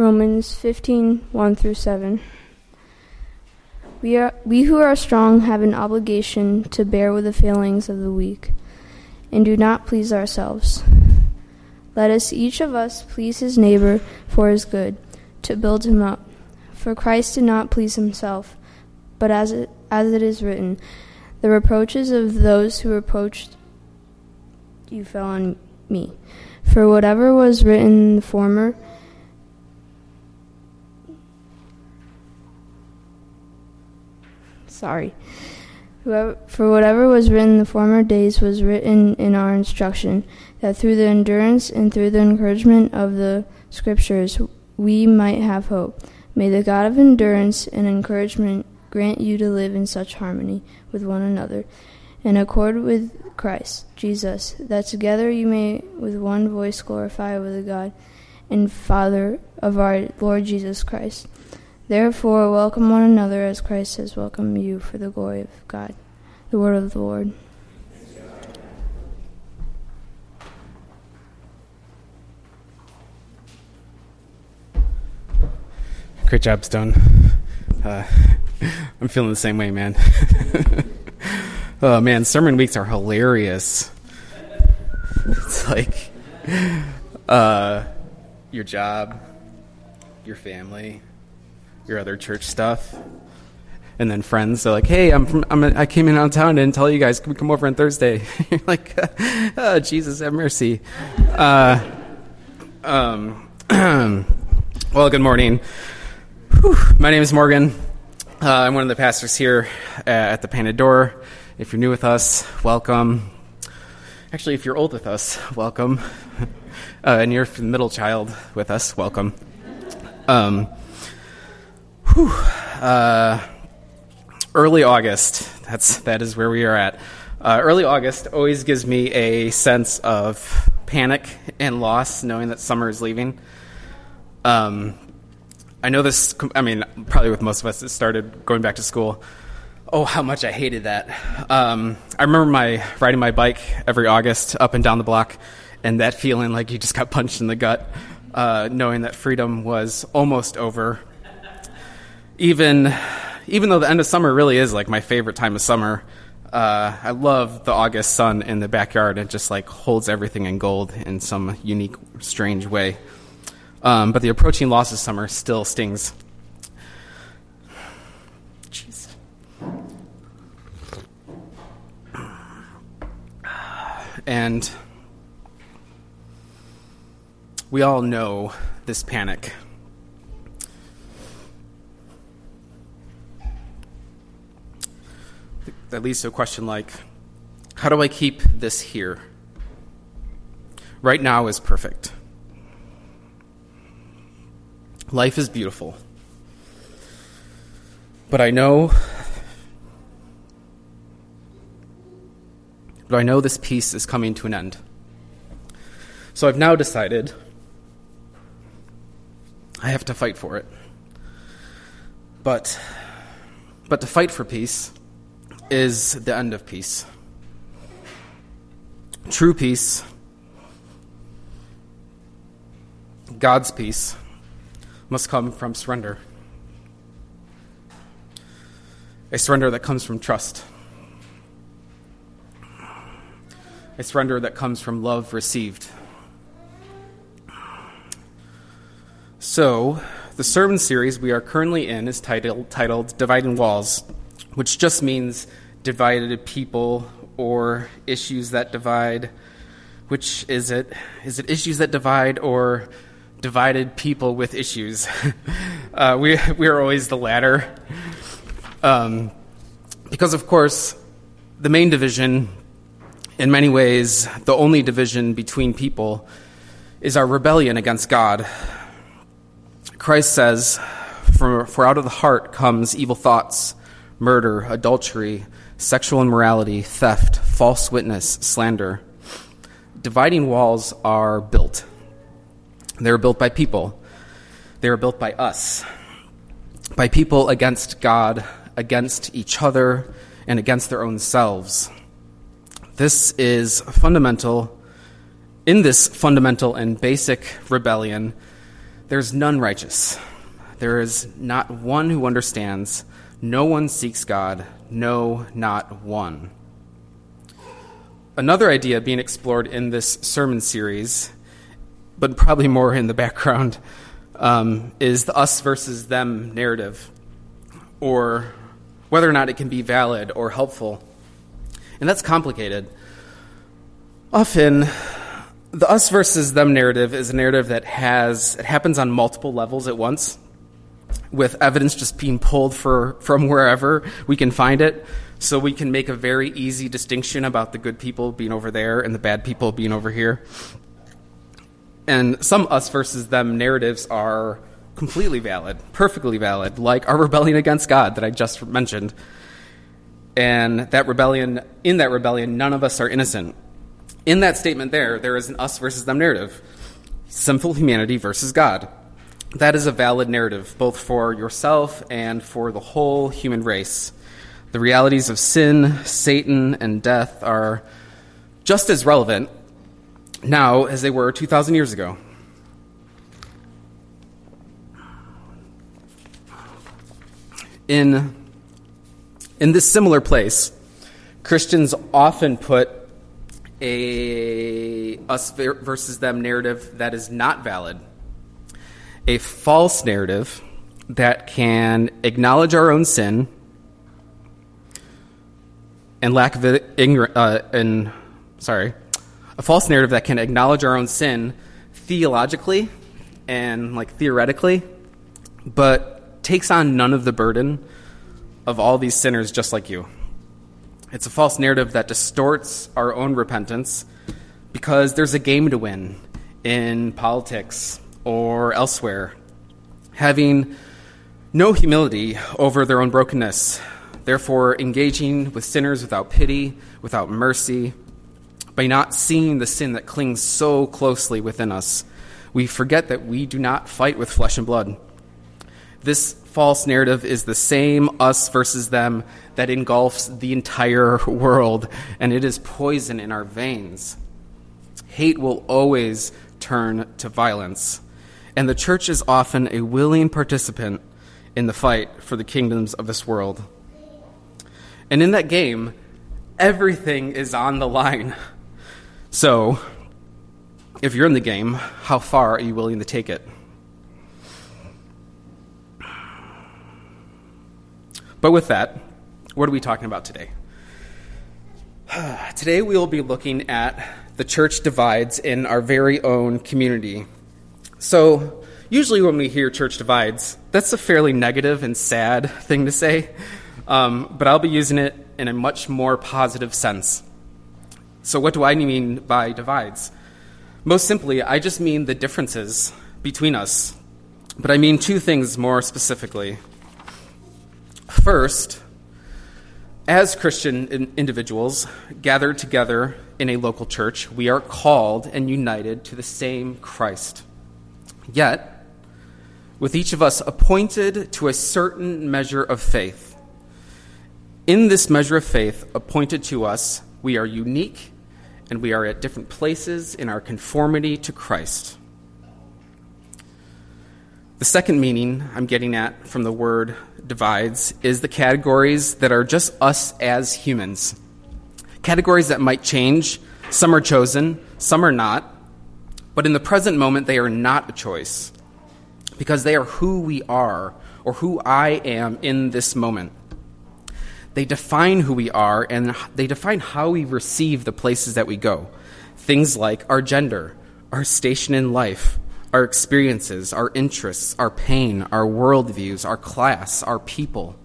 Romans 15 1 through 7. We, are, we who are strong have an obligation to bear with the failings of the weak, and do not please ourselves. Let us each of us please his neighbor for his good, to build him up. For Christ did not please himself, but as it, as it is written, the reproaches of those who reproached you fell on me. For whatever was written in the former, sorry. Whoever, for whatever was written in the former days was written in our instruction, that through the endurance and through the encouragement of the Scriptures we might have hope. May the God of endurance and encouragement grant you to live in such harmony with one another, in accord with Christ Jesus, that together you may with one voice glorify with the God and Father of our Lord Jesus Christ. Therefore, welcome one another as Christ has welcomed you for the glory of God. The word of the Lord. Great job, Stone. Uh, I'm feeling the same way, man. oh, man, sermon weeks are hilarious. It's like uh, your job, your family, your other church stuff, and then friends. They're like, "Hey, I'm from. I'm a, I came in on town and tell you guys can we come over on Thursday?" You're like, oh, "Jesus, have mercy." Uh, um, well, good morning. Whew. My name is Morgan. Uh, I'm one of the pastors here at the Painted Door. If you're new with us, welcome. Actually, if you're old with us, welcome. Uh, and you're the middle child with us, welcome. Um, Whew. Uh, early August. That's that is where we are at. Uh, early August always gives me a sense of panic and loss, knowing that summer is leaving. Um, I know this. I mean, probably with most of us, it started going back to school. Oh, how much I hated that. Um, I remember my riding my bike every August up and down the block, and that feeling like you just got punched in the gut, uh, knowing that freedom was almost over even even though the end of summer really is like my favorite time of summer, uh, I love the August sun in the backyard. It just like holds everything in gold in some unique, strange way. Um, but the approaching loss of summer still stings. Jeez. And we all know this panic. That leads to a question like how do I keep this here? Right now is perfect. Life is beautiful. But I know but I know this peace is coming to an end. So I've now decided I have to fight for it. But but to fight for peace is the end of peace. True peace, God's peace, must come from surrender. A surrender that comes from trust. A surrender that comes from love received. So, the sermon series we are currently in is titled, titled Dividing Walls, which just means divided people or issues that divide. Which is it? Is it issues that divide or divided people with issues? uh, we, we are always the latter. Um, because, of course, the main division, in many ways, the only division between people, is our rebellion against God. Christ says, For, for out of the heart comes evil thoughts, murder, adultery, sexual immorality, theft, false witness, slander. Dividing walls are built. They are built by people. They are built by us. By people against God, against each other, and against their own selves. This is fundamental. In this fundamental and basic rebellion, There's none righteous. There is not one who understands. No one seeks God. No, not one. Another idea being explored in this sermon series, but probably more in the background, um, is the us versus them narrative, or whether or not it can be valid or helpful. And that's complicated. Often, the us versus them narrative is a narrative that has it happens on multiple levels at once with evidence just being pulled for, from wherever we can find it. So we can make a very easy distinction about the good people being over there and the bad people being over here. And some us versus them narratives are completely valid perfectly valid like our rebellion against god that i just mentioned. And that rebellion in that rebellion none of us are innocent. In that statement there, there is an us versus them narrative. Sinful humanity versus God. That is a valid narrative, both for yourself and for the whole human race. The realities of sin, Satan, and death are just as relevant now as they were 2,000 years ago. In, in this similar place, Christians often put a us versus them narrative that is not valid, a false narrative that can acknowledge our own sin and lack of ignorance, uh, and sorry, a false narrative that can acknowledge our own sin theologically and like theoretically, but takes on none of the burden of all these sinners just like you. It's a false narrative that distorts our own repentance because there's a game to win in politics or elsewhere. Having no humility over their own brokenness, therefore engaging with sinners without pity, without mercy, by not seeing the sin that clings so closely within us, we forget that we do not fight with flesh and blood. This false narrative is the same us versus them that engulfs the entire world, and it is poison in our veins. Hate will always turn to violence, and the church is often a willing participant in the fight for the kingdoms of this world. And in that game, everything is on the line. So, if you're in the game, how far are you willing to take it? But with that, what are we talking about today? Today we will be looking at the church divides in our very own community. So, usually when we hear church divides, that's a fairly negative and sad thing to say, um, but I'll be using it in a much more positive sense. So, what do I mean by divides? Most simply, I just mean the differences between us, but I mean two things more specifically. First, as Christian individuals gathered together in a local church, we are called and united to the same Christ. Yet, with each of us appointed to a certain measure of faith. In this measure of faith appointed to us, we are unique and we are at different places in our conformity to Christ. The second meaning I'm getting at from the word divides is the categories that are just us as humans. Categories that might change. Some are chosen, some are not. But in the present moment, they are not a choice because they are who we are or who I am in this moment. They define who we are and they define how we receive the places that we go. Things like our gender, our station in life, our experiences, our interests, our pain, our worldviews, our class, our people.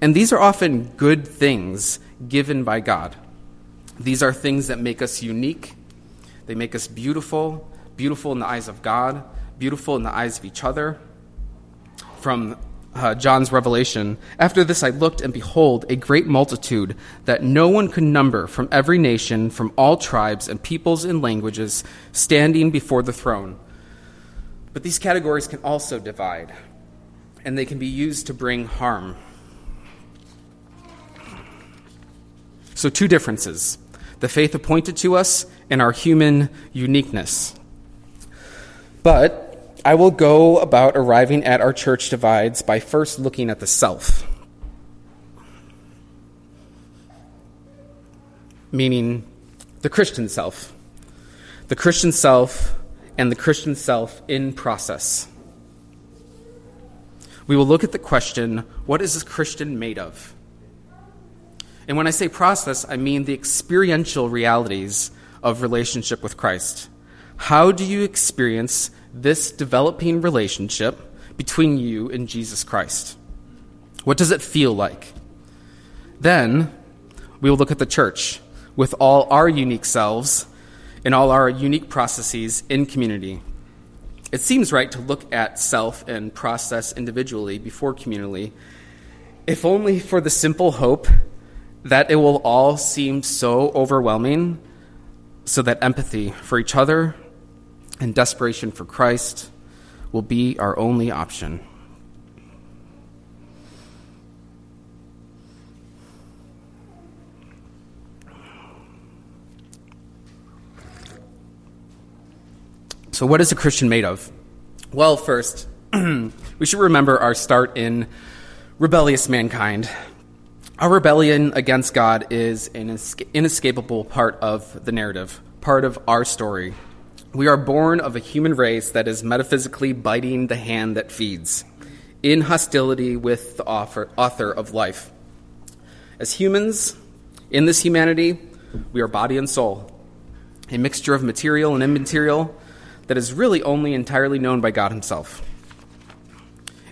And these are often good things given by God. These are things that make us unique, they make us beautiful, beautiful in the eyes of God, beautiful in the eyes of each other. From uh, John's revelation, after this I looked, and behold, a great multitude that no one could number from every nation, from all tribes and peoples and languages, standing before the throne but these categories can also divide, and they can be used to bring harm. So, two differences the faith appointed to us and our human uniqueness. But I will go about arriving at our church divides by first looking at the self. Meaning the Christian self. The Christian self and the Christian self in process. We will look at the question what is a Christian made of? And when I say process, I mean the experiential realities of relationship with Christ. How do you experience this developing relationship between you and Jesus Christ? What does it feel like? Then we will look at the church with all our unique selves and all our unique processes in community. It seems right to look at self and process individually before communally, if only for the simple hope that it will all seem so overwhelming, so that empathy for each other and desperation for Christ will be our only option. So, what is a Christian made of? Well, first, we should remember our start in rebellious mankind. Our rebellion against God is an inescapable part of the narrative, part of our story. We are born of a human race that is metaphysically biting the hand that feeds, in hostility with the author, of life. As humans, in this humanity, we are body and soul, a mixture of material and immaterial that is really only entirely known by God Himself.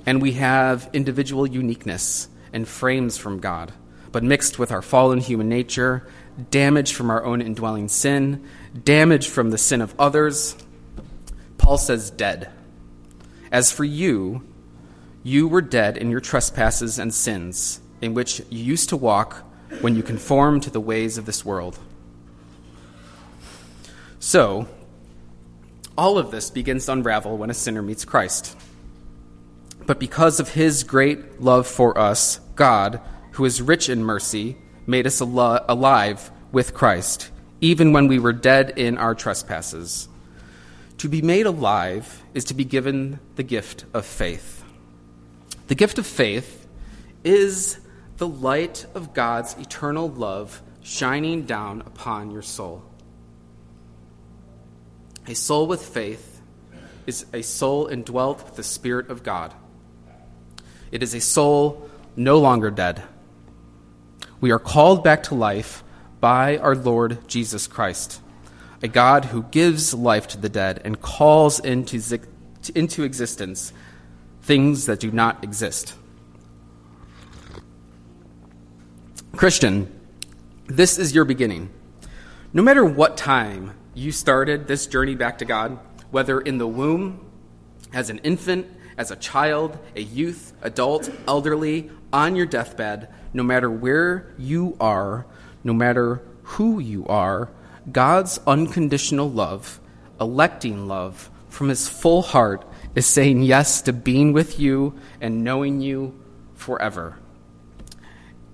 And we have individual uniqueness and frames from God, but mixed with our fallen human nature, damage from our own indwelling sin, damage from the sin of others. Paul says, dead. As for you, you were dead in your trespasses and sins, in which you used to walk when you conformed to the ways of this world. So, all of this begins to unravel when a sinner meets Christ. But because of his great love for us, God, who is rich in mercy, made us al- alive with Christ, even when we were dead in our trespasses. To be made alive is to be given the gift of faith. The gift of faith is the light of God's eternal love shining down upon your soul. A soul with faith is a soul indwelt with the Spirit of God. It is a soul no longer dead. We are called back to life by our Lord Jesus Christ, a God who gives life to the dead and calls into, into existence things that do not exist. Christian, this is your beginning. No matter what time you started this journey back to God, whether in the womb, as an infant, as a child, a youth, adult, elderly, on your deathbed, no matter where you are, no matter who you are, God's unconditional love, electing love from his full heart, is saying yes to being with you and knowing you forever.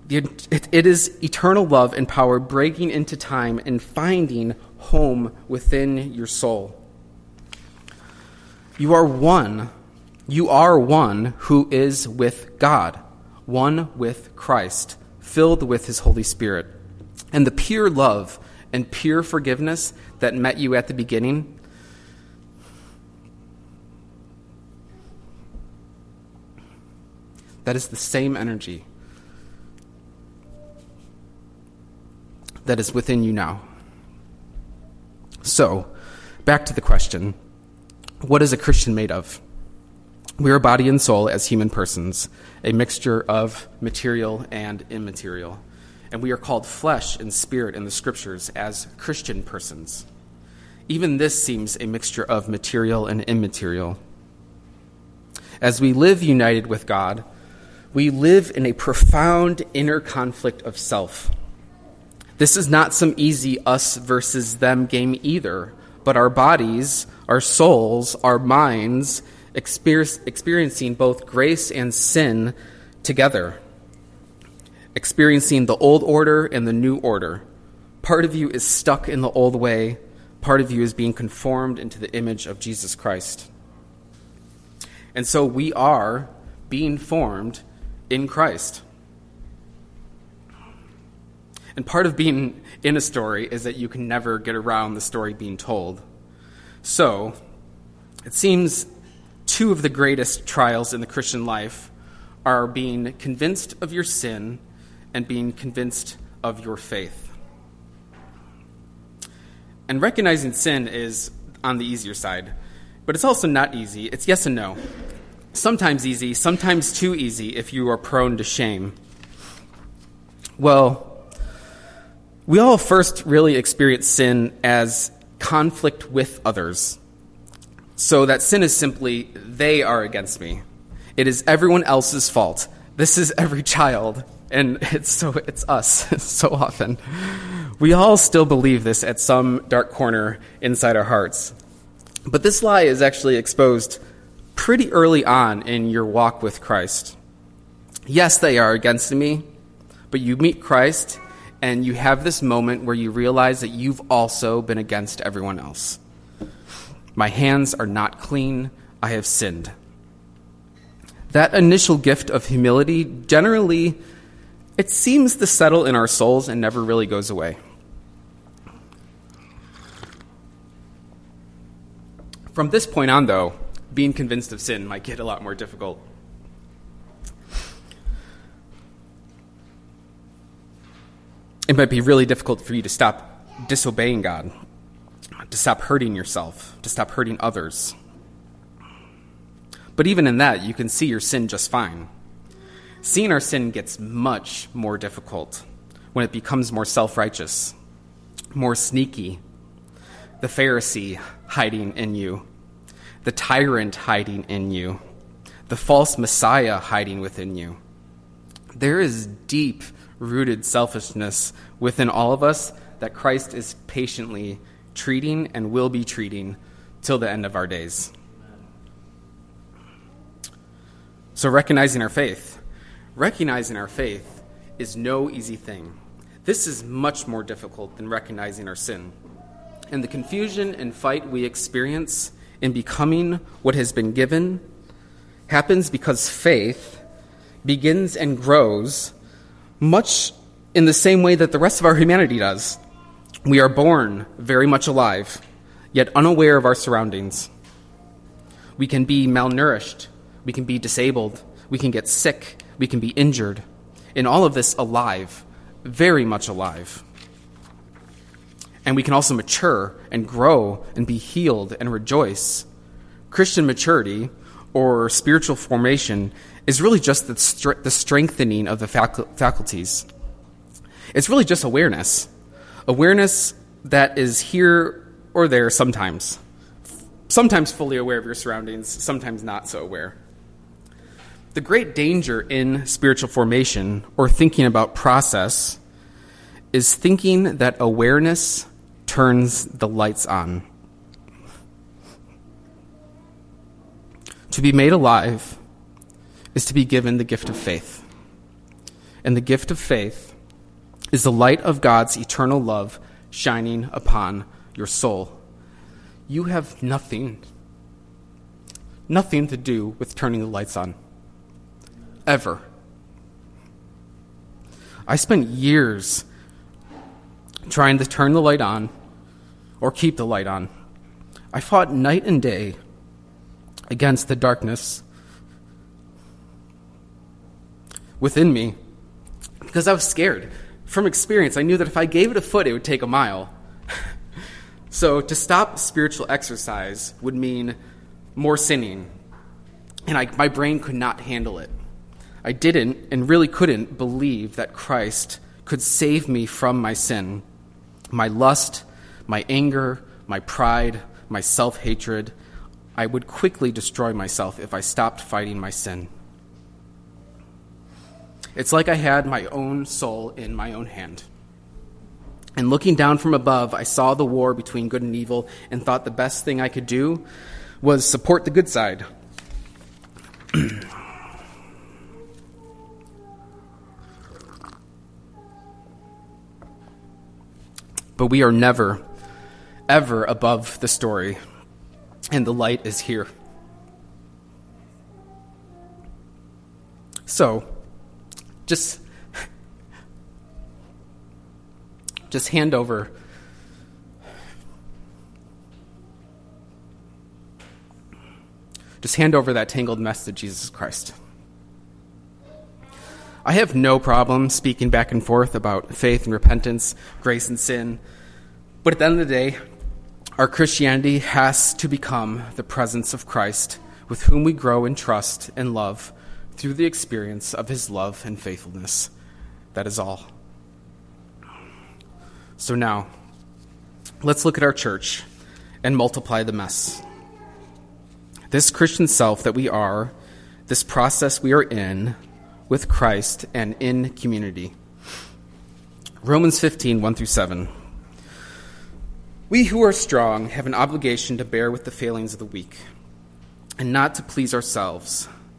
It is eternal love and power breaking into time and finding home within your soul. You are one. You are one who is with God, one with Christ, filled with his Holy Spirit. And the pure love and pure forgiveness that met you at the beginning that is the same energy that is within you now. So, back to the question what is a Christian made of? We are body and soul as human persons, a mixture of material and immaterial. And we are called flesh and spirit in the scriptures as Christian persons. Even this seems a mixture of material and immaterial. As we live united with God, we live in a profound inner conflict of self. This is not some easy us versus them game either, but our bodies, our souls, our minds experiencing both grace and sin together, experiencing the old order and the new order. Part of you is stuck in the old way, part of you is being conformed into the image of Jesus Christ. And so we are being formed in Christ. And part of being in a story is that you can never get around the story being told. So, it seems two of the greatest trials in the Christian life are being convinced of your sin and being convinced of your faith. And recognizing sin is on the easier side, but it's also not easy. It's yes and no. Sometimes easy, sometimes too easy if you are prone to shame. Well, we all first really experience sin as conflict with others. So that sin is simply, they are against me. It is everyone else's fault. This is every child. And it's so it's us so often. We all still believe this at some dark corner inside our hearts. But this lie is actually exposed pretty early on in your walk with Christ. Yes, they are against me, but you meet Christ and you have this moment where you realize that you've also been against everyone else. My hands are not clean, I have sinned. That initial gift of humility generally it seems to settle in our souls and never really goes away. From this point on, though, being convinced of sin might get a lot more difficult. It might be really difficult for you to stop disobeying God, to stop hurting yourself, to stop hurting others. But even in that, you can see your sin just fine. Seeing our sin gets much more difficult when it becomes more self righteous, more sneaky. The Pharisee hiding in you, the tyrant hiding in you, the false Messiah hiding within you. There is deep rooted selfishness within all of us that Christ is patiently treating and will be treating till the end of our days. So, recognizing our faith, recognizing our faith is no easy thing. This is much more difficult than recognizing our sin. And the confusion and fight we experience in becoming what has been given happens because faith begins and grows much in the same way that the rest of our humanity does. We are born very much alive, yet unaware of our surroundings. We can be malnourished, we can be disabled, we can get sick, we can be injured. In all of this, alive, very much alive. And we can also mature and grow and be healed and rejoice. Christian maturity or spiritual formation is really just the, the strengthening of the faculties. It's really just awareness. Awareness that is here or there sometimes. Sometimes fully aware of your surroundings, sometimes not so aware. The great danger in spiritual formation or thinking about process is thinking that awareness turns the lights on. To be made alive is to be given the gift of faith. And the gift of faith is the light of God's eternal love shining upon your soul. You have nothing, nothing to do with turning the lights on. Ever. I spent years trying to turn the light on or keep the light on. I fought night and day against the darkness within me because I was scared. From experience, I knew that if I gave it a foot, it would take a mile. so to stop spiritual exercise would mean more sinning, and I, my brain could not handle it. I didn't and really couldn't believe that Christ could save me from my sin, my lust, my anger, my pride, my self hatred, I would quickly destroy myself if I stopped fighting my sin. It's like I had my own soul in my own hand. And looking down from above, I saw the war between good and evil and thought the best thing I could do was support the good side. but we are never ever above the story, and the light is here. So, just just hand over just hand over that tangled mess to Jesus Christ. I have no problem speaking back and forth about faith and repentance, grace and sin, but at the end of the day, our Christianity has to become the presence of Christ with whom we grow in trust and love through the experience of his love and faithfulness. That is all. So now, let's look at our church and multiply the mess. This Christian self that we are, this process we are in with Christ and in community. Romans 15, 1 through 7. We who are strong have an obligation to bear with the failings of the weak, and not to please ourselves,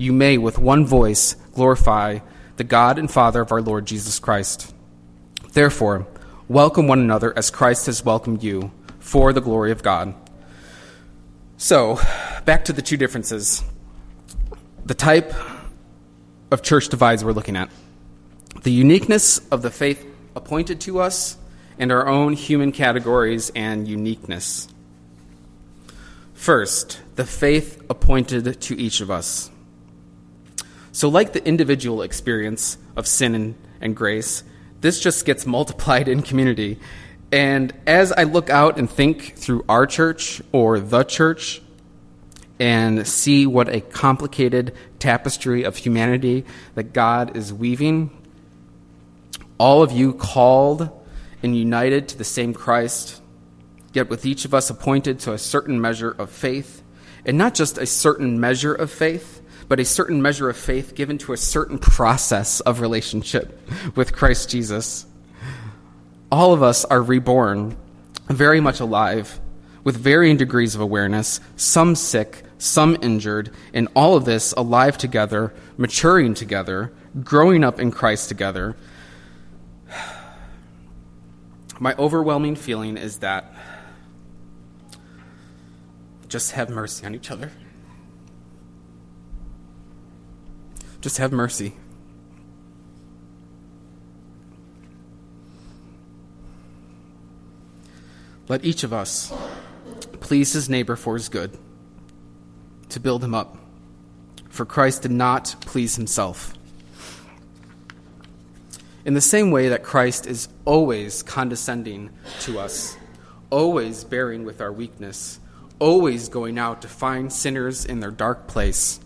you may with one voice glorify the God and Father of our Lord Jesus Christ. Therefore, welcome one another as Christ has welcomed you for the glory of God. So, back to the two differences. The type of church divides we're looking at. The uniqueness of the faith appointed to us and our own human categories and uniqueness. First, the faith appointed to each of us. So, like the individual experience of sin and, and, grace, this just gets multiplied in community. And as I look out and think through our church or the church and see what a complicated tapestry of humanity that God is weaving, all of you called and united to the same Christ, yet with each of us appointed to a certain measure of faith, and not just a certain measure of faith, but a certain measure of faith given to a certain process of relationship with Christ Jesus. All of us are reborn, very much alive, with varying degrees of awareness, some sick, some injured, and all of this alive together, maturing together, growing up in Christ together, my overwhelming feeling is that just have mercy on each other. Just have mercy. Let each of us please his neighbor for his good, to build him up. For Christ did not please himself in the same way that Christ is always condescending to us, always bearing with our weakness, always going out to find sinners in their dark place,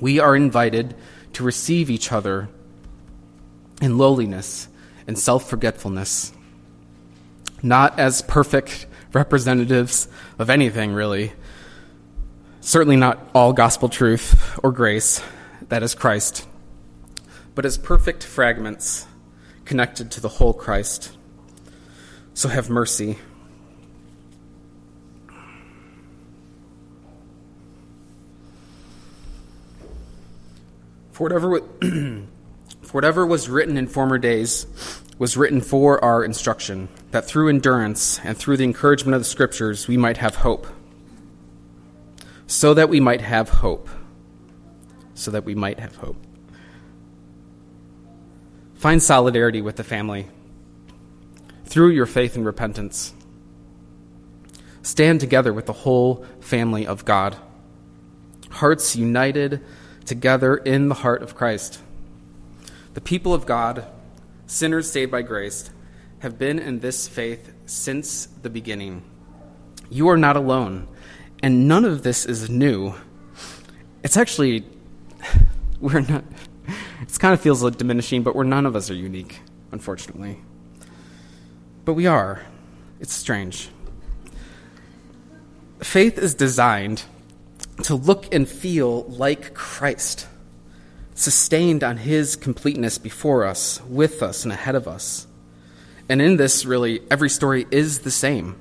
we are invited to receive each other in lowliness and self forgetfulness, not as perfect representatives of anything, really. Certainly not all gospel truth or grace, that is Christ, but as perfect fragments connected to the whole Christ. So have mercy. For whatever, for whatever was written in former days was written for our instruction, that through endurance and through the encouragement of the Scriptures we might have hope. So that we might have hope. So that we might have hope. Find solidarity with the family through your faith and repentance. Stand together with the whole family of God, hearts united together in the heart of Christ. The people of God, sinners saved by grace, have been in this faith since the beginning. You are not alone, and none of this is new. It's actually, we're not, it kind of feels like diminishing, but we're none of us are unique, unfortunately. But we are. It's strange. Faith is designed to look and feel like Christ, sustained on His completeness before us, with us, and ahead of us. And in this, really, every story is the same.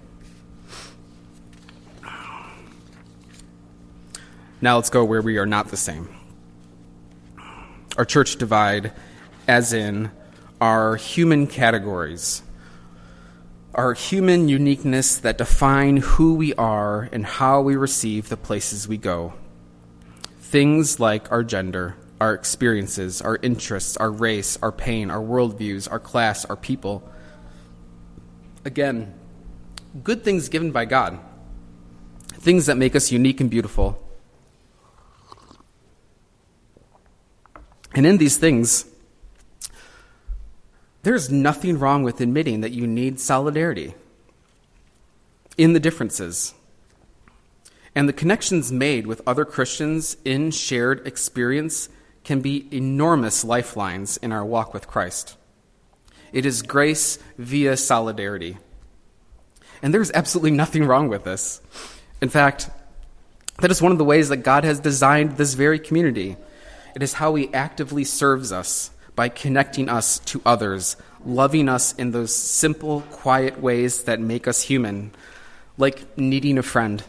Now let's go where we are not the same. Our church divide, as in our human categories, our human uniqueness that define who we are and how we receive the places we go. Things like our gender, our experiences, our interests, our race, our pain, our worldviews, our class, our people. Again, good things given by God, things that make us unique and beautiful. And in these things, there's nothing wrong with admitting that you need solidarity in the differences. And the connections made with other Christians in shared experience can be enormous lifelines in our walk with Christ. It is grace via solidarity. And there's absolutely nothing wrong with this. In fact, that is one of the ways that God has designed this very community. It is how He actively serves us by connecting us to others, loving us in those simple, quiet ways that make us human, like needing a friend.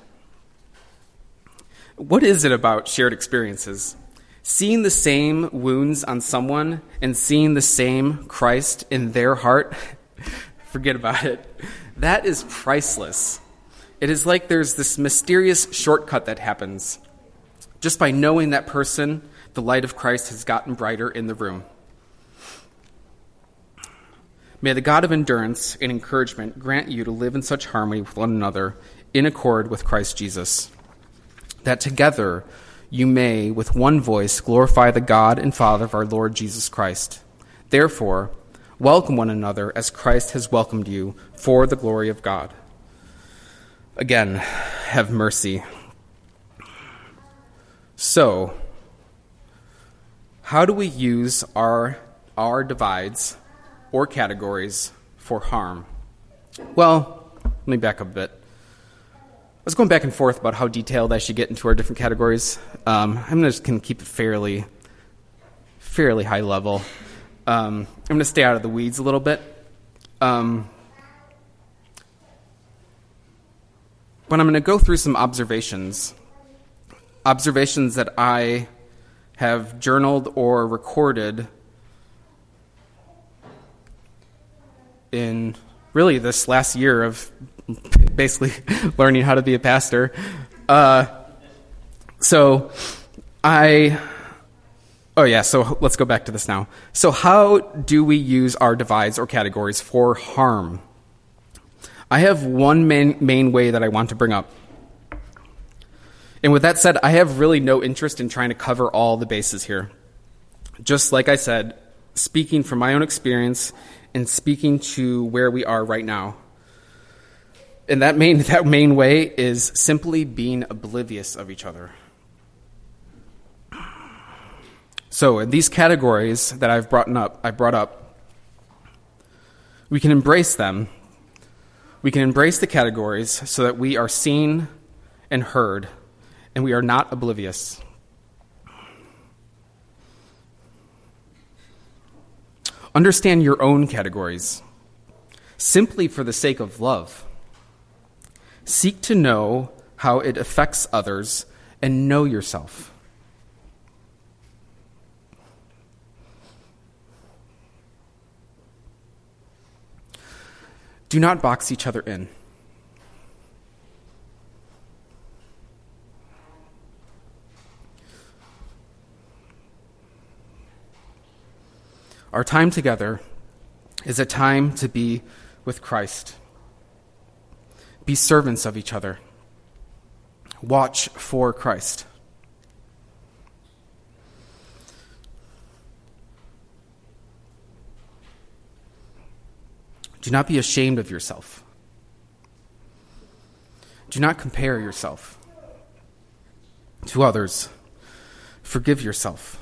What is it about shared experiences? Seeing the same wounds on someone and seeing the same Christ in their heart, forget about it. That is priceless. It is like there's this mysterious shortcut that happens. Just by knowing that person, the light of Christ has gotten brighter in the room. May the God of endurance and encouragement grant you to live in such harmony with one another in accord with Christ Jesus, that together you may, with one voice, glorify the God and Father of our Lord Jesus Christ. Therefore, welcome one another as Christ has welcomed you for the glory of God. Again, have mercy. So, how do we use our, our divides or categories for harm? Well, let me back up a bit. I was going back and forth about how detailed I should get into our different categories. Um, I'm just going to keep it fairly, fairly high level. Um, I'm going to stay out of the weeds a little bit. Um, but I'm going to go through some observations. Observations that I have journaled or recorded in really this last year of basically learning how to be a pastor. Uh, so I. Oh, yeah, so let's go back to this now. So, how do we use our divides or categories for harm? I have one main, main way that I want to bring up. And with that said, I have really no interest in trying to cover all the bases here. Just like I said, speaking from my own experience and speaking to where we are right now. And that main, that main way is simply being oblivious of each other. So, in these categories that I've brought up, I brought up, we can embrace them. We can embrace the categories so that we are seen and heard, and we are not oblivious. Understand your own categories simply for the sake of love. Seek to know how it affects others and know yourself. Do not box each other in. Our time together is a time to be with Christ. Be servants of each other. Watch for Christ. Do not be ashamed of yourself. Do not compare yourself to others. Forgive yourself.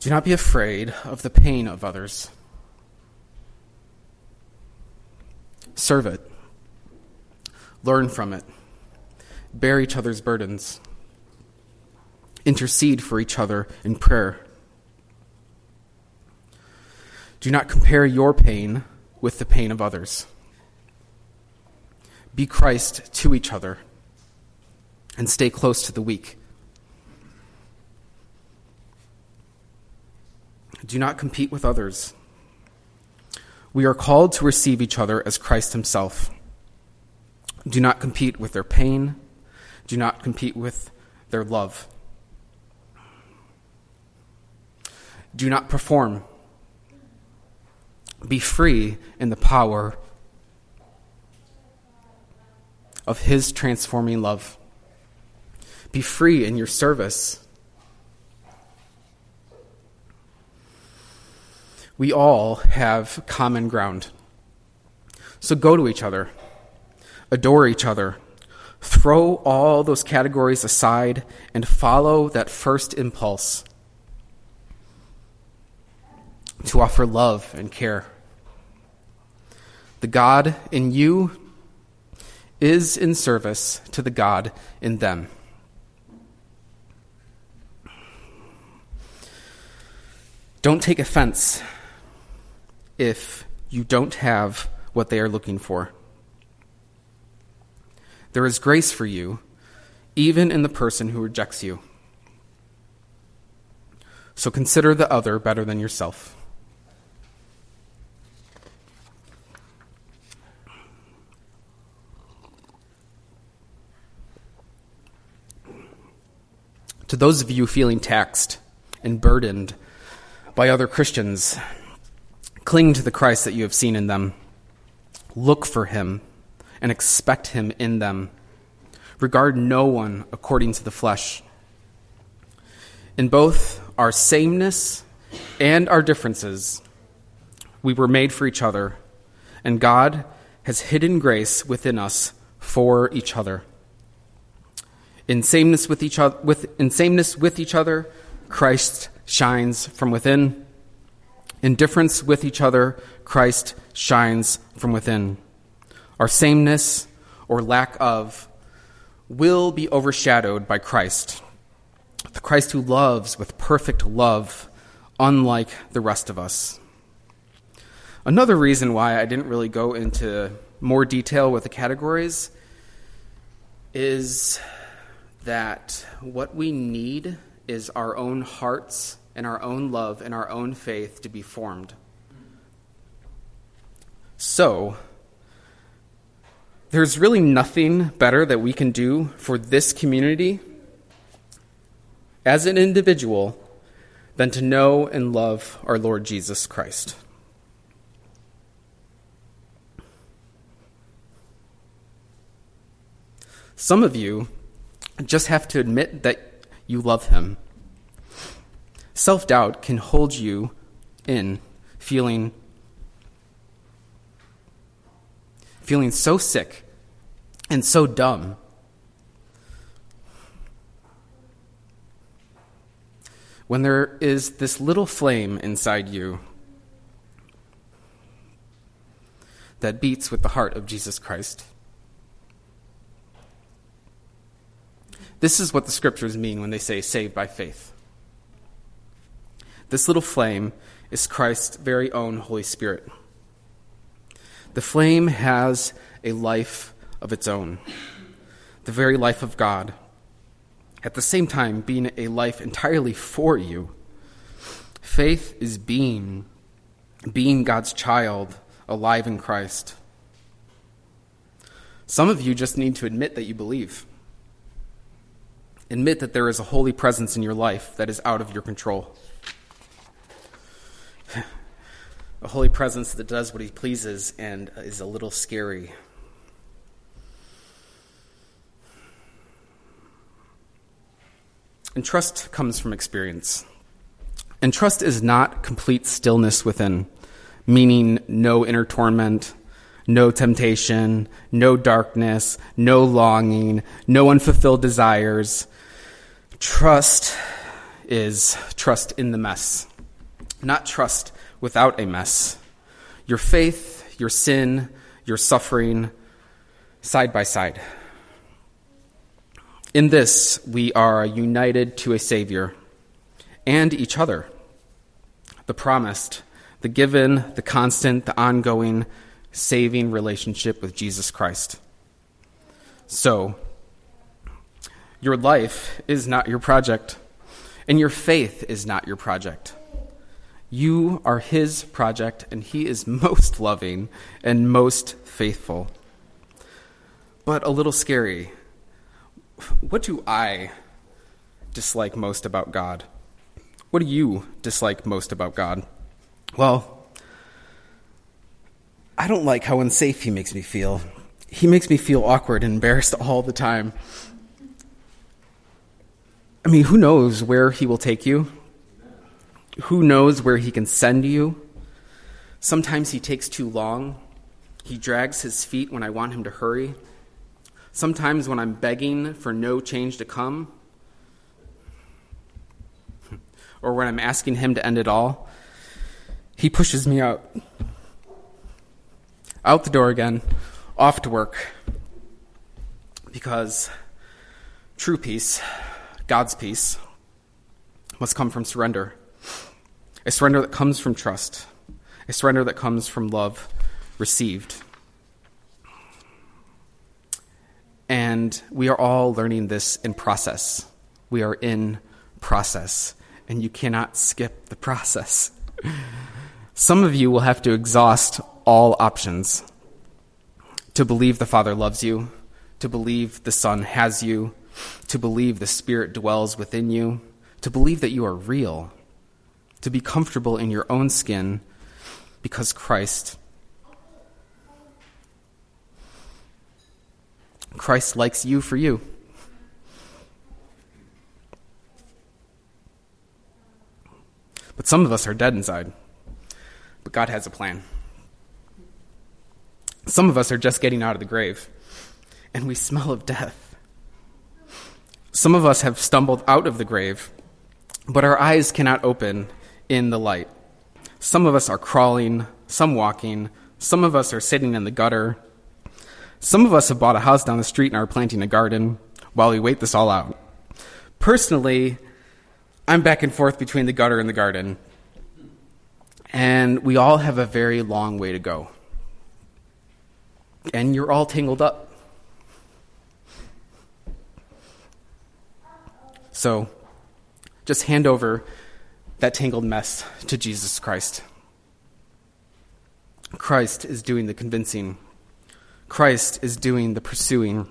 Do not be afraid of the pain of others. serve it, learn from it, bear each other's burdens, intercede for each other in prayer. Do not compare your pain with the pain of others. Be Christ to each other and stay close to the weak. Do not compete with others. We are called to receive each other as Christ Himself. Do not compete with their pain. Do not compete with their love. Do not perform. Be free in the power of His transforming love. Be free in your service. We all have common ground. So go to each other, adore each other, throw all those categories aside, and follow that first impulse to offer love and care. The God in you is in service to the God in them. Don't take offense if you don't have what they are looking for. There is grace for you, even in the person who rejects you. So consider the other better than yourself. To those of you feeling taxed and burdened by other Christians, cling to the Christ that you have seen in them. Look for him and expect him in them. Regard no one according to the flesh. In both our sameness and our differences, we were made for each other, and God has hidden grace within us for each other. In sameness with each other, with, in sameness with each other, Christ shines from within. In difference with each other, Christ shines from within. Our sameness or lack of will be overshadowed by Christ, the Christ who loves with perfect love, unlike the rest of us. Another reason why I didn't really go into more detail with the categories is that what we need is our own hearts and our own love and our own faith to be formed. So, there's really nothing better that we can do for this community as an individual than to know and love our Lord Jesus Christ. Some of you just have to admit that you love him. Self doubt can hold you in feeling feeling so sick and so dumb. When there is this little flame inside you that beats with the heart of Jesus Christ. This is what the scriptures mean when they say saved by faith. This little flame is Christ's very own Holy Spirit. The flame has a life of its own, the very life of God, at the same time being a life entirely for you. Faith is being, being God's child, alive in Christ. Some of you just need to admit that you believe. Admit that there is a holy presence in your life that is out of your control. A holy presence that does what he pleases and is a little scary. And trust comes from experience. And trust is not complete stillness within, meaning no inner torment, no temptation, no darkness, no longing, no unfulfilled desires, Trust is trust in the mess, not trust without a mess. Your faith, your sin, your suffering side by side. In this, we are united to a Savior and each other. The promised, the given, the constant, the ongoing, saving relationship with Jesus Christ. So, your life is not your project, and your faith is not your project. You are His project, and He is most loving and most faithful. But a little scary. What do I dislike most about God? What do you dislike most about God? Well, I don't like how unsafe He makes me feel. He makes me feel awkward and embarrassed all the time. I mean, who knows where He will take you? Who knows where he can send you? Sometimes he takes too long. He drags his feet when I want him to hurry. Sometimes when I'm begging for no change to come, or when I'm asking him to end it all, he pushes me out. Out the door again, off to work. Because true peace, God's peace, must come from surrender a surrender that comes from trust, a surrender that comes from love received. And we are all learning this in process. We are in process, and you cannot skip the process. Some of you will have to exhaust all options to believe the Father loves you, to believe the Son has you, to believe the Spirit dwells within you, to believe that you are real to be comfortable in your own skin because Christ Christ likes you for you. But some of us are dead inside. But God has a plan. Some of us are just getting out of the grave, and we smell of death. Some of us have stumbled out of the grave, but our eyes cannot open in the light. Some of us are crawling, some walking, some of us are sitting in the gutter. Some of us have bought a house down the street and are planting a garden while we wait this all out. Personally, I'm back and forth between the gutter and the garden. And we all have a very long way to go. And you're all tangled up. So, just hand over that tangled mess to Jesus Christ. Christ is doing the convincing. Christ is doing the pursuing.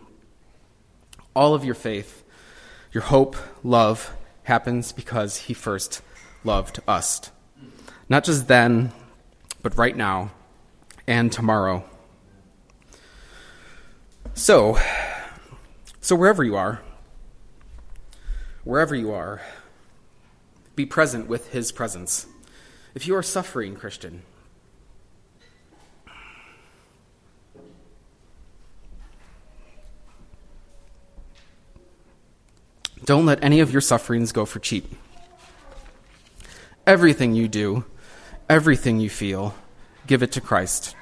All of your faith, your hope, love happens because he first loved us. Not just then, but right now and tomorrow. So, so wherever you are, wherever you are, be present with his presence. If you are suffering, Christian, don't let any of your sufferings go for cheap. Everything you do, everything you feel, give it to Christ.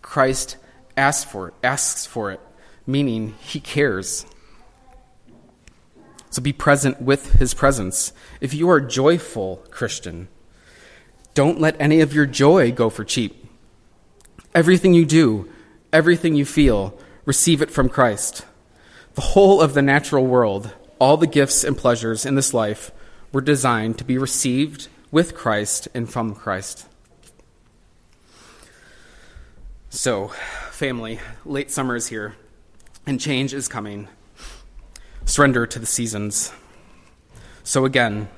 Christ asks for it, asks for it, meaning he cares. So be present with his presence. If you are a joyful, Christian, don't let any of your joy go for cheap. Everything you do, everything you feel, receive it from Christ. The whole of the natural world, all the gifts and pleasures in this life, were designed to be received with Christ and from Christ. So, family, late summer is here, and change is coming surrender to the seasons. So again,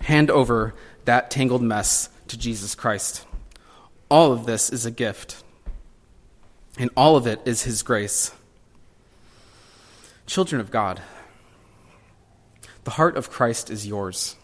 hand over that tangled mess to Jesus Christ. All of this is a gift, and all of it is His grace. Children of God, the heart of Christ is yours.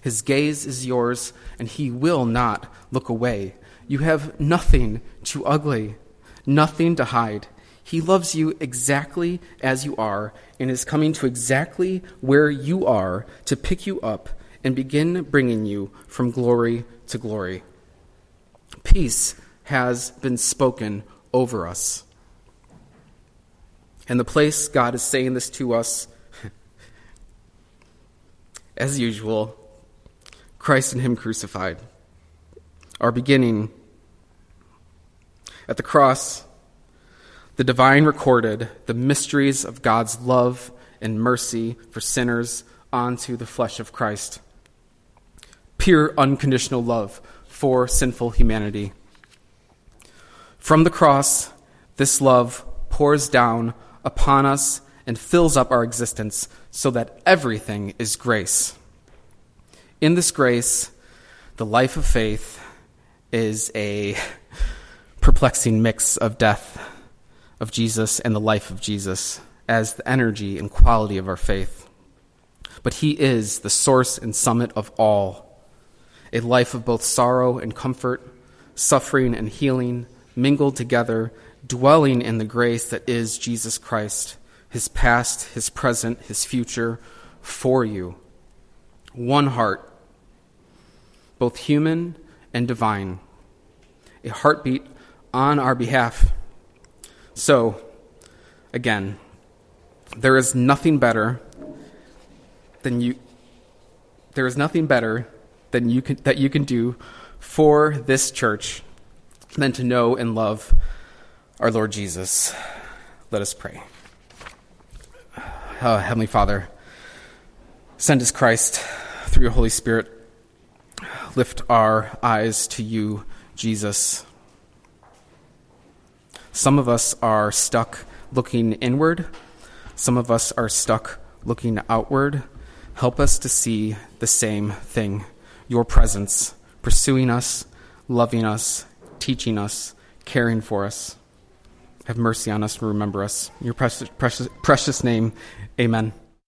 His gaze is yours, and He will not look away. You have nothing too ugly, nothing to hide. He loves you exactly as you are and is coming to exactly where you are to pick you up and begin bringing you from glory to glory. Peace has been spoken over us. And the place God is saying this to us, as usual, Christ and Him crucified. Our beginning at the cross, the divine recorded the mysteries of God's love and mercy for sinners onto the flesh of Christ. Pure, unconditional love for sinful humanity. From the cross, this love pours down upon us and fills up our existence so that everything is grace. In this grace, the life of faith is a perplexing mix of death of Jesus and the life of Jesus as the energy and quality of our faith. But He is the source and summit of all a life of both sorrow and comfort, suffering and healing, mingled together, dwelling in the grace that is Jesus Christ, His past, His present, His future, for you. One heart, both human and divine, a heartbeat on our behalf. So, again, there is nothing better than you. There is nothing better than you can, that you can do for this church than to know and love our Lord Jesus. Let us pray. Uh, Heavenly Father, send us Christ through your Holy Spirit. Lift our eyes to you, Jesus. Some of us are stuck looking inward, some of us are stuck looking outward. Help us to see the same thing your presence, pursuing us, loving us, teaching us, caring for us. Have mercy on us and remember us. In your precious, precious, precious name, amen.